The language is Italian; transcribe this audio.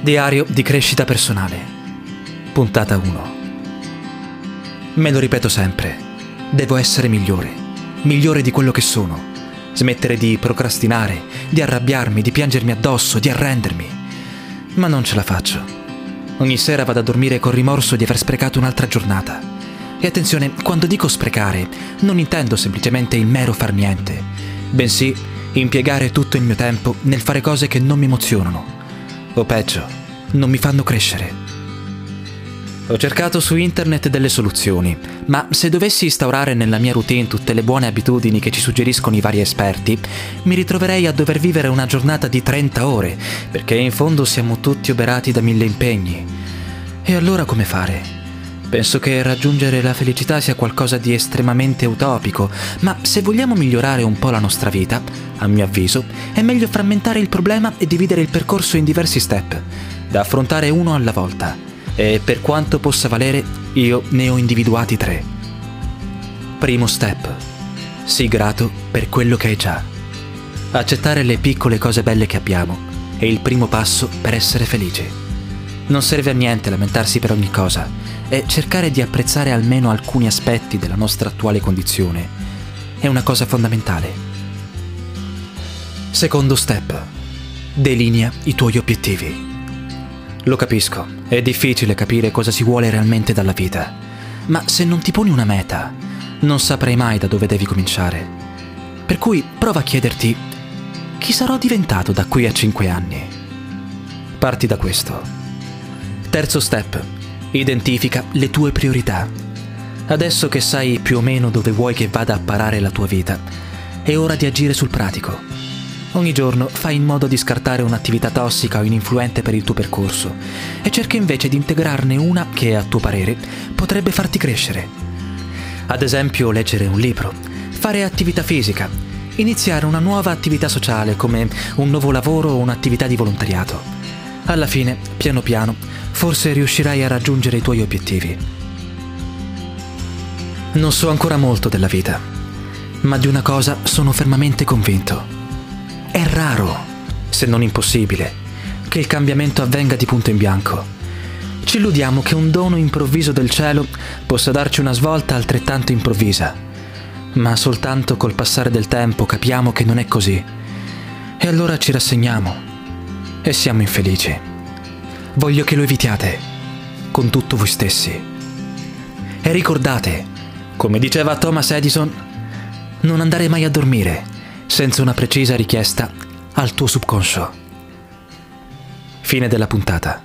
Diario di crescita personale. Puntata 1. Me lo ripeto sempre. Devo essere migliore. Migliore di quello che sono. Smettere di procrastinare, di arrabbiarmi, di piangermi addosso, di arrendermi. Ma non ce la faccio. Ogni sera vado a dormire con rimorso di aver sprecato un'altra giornata. E attenzione, quando dico sprecare, non intendo semplicemente il mero far niente, bensì impiegare tutto il mio tempo nel fare cose che non mi emozionano o peggio, non mi fanno crescere. Ho cercato su internet delle soluzioni, ma se dovessi instaurare nella mia routine tutte le buone abitudini che ci suggeriscono i vari esperti, mi ritroverei a dover vivere una giornata di 30 ore, perché in fondo siamo tutti oberati da mille impegni. E allora come fare? Penso che raggiungere la felicità sia qualcosa di estremamente utopico, ma se vogliamo migliorare un po' la nostra vita, a mio avviso, è meglio frammentare il problema e dividere il percorso in diversi step, da affrontare uno alla volta. E per quanto possa valere, io ne ho individuati tre. Primo step. Sii grato per quello che hai già. Accettare le piccole cose belle che abbiamo è il primo passo per essere felici. Non serve a niente lamentarsi per ogni cosa e cercare di apprezzare almeno alcuni aspetti della nostra attuale condizione è una cosa fondamentale. Secondo step. Delinea i tuoi obiettivi. Lo capisco, è difficile capire cosa si vuole realmente dalla vita, ma se non ti poni una meta, non saprai mai da dove devi cominciare. Per cui prova a chiederti chi sarò diventato da qui a 5 anni. Parti da questo. Terzo step Identifica le tue priorità. Adesso che sai più o meno dove vuoi che vada a parare la tua vita, è ora di agire sul pratico. Ogni giorno fai in modo di scartare un'attività tossica o ininfluente per il tuo percorso e cerca invece di integrarne una che, a tuo parere, potrebbe farti crescere. Ad esempio, leggere un libro, fare attività fisica, iniziare una nuova attività sociale come un nuovo lavoro o un'attività di volontariato. Alla fine, piano piano, forse riuscirai a raggiungere i tuoi obiettivi. Non so ancora molto della vita, ma di una cosa sono fermamente convinto. È raro, se non impossibile, che il cambiamento avvenga di punto in bianco. Ci illudiamo che un dono improvviso del cielo possa darci una svolta altrettanto improvvisa, ma soltanto col passare del tempo capiamo che non è così. E allora ci rassegniamo e siamo infelici. Voglio che lo evitiate, con tutto voi stessi. E ricordate, come diceva Thomas Edison, non andare mai a dormire senza una precisa richiesta al tuo subconscio. Fine della puntata.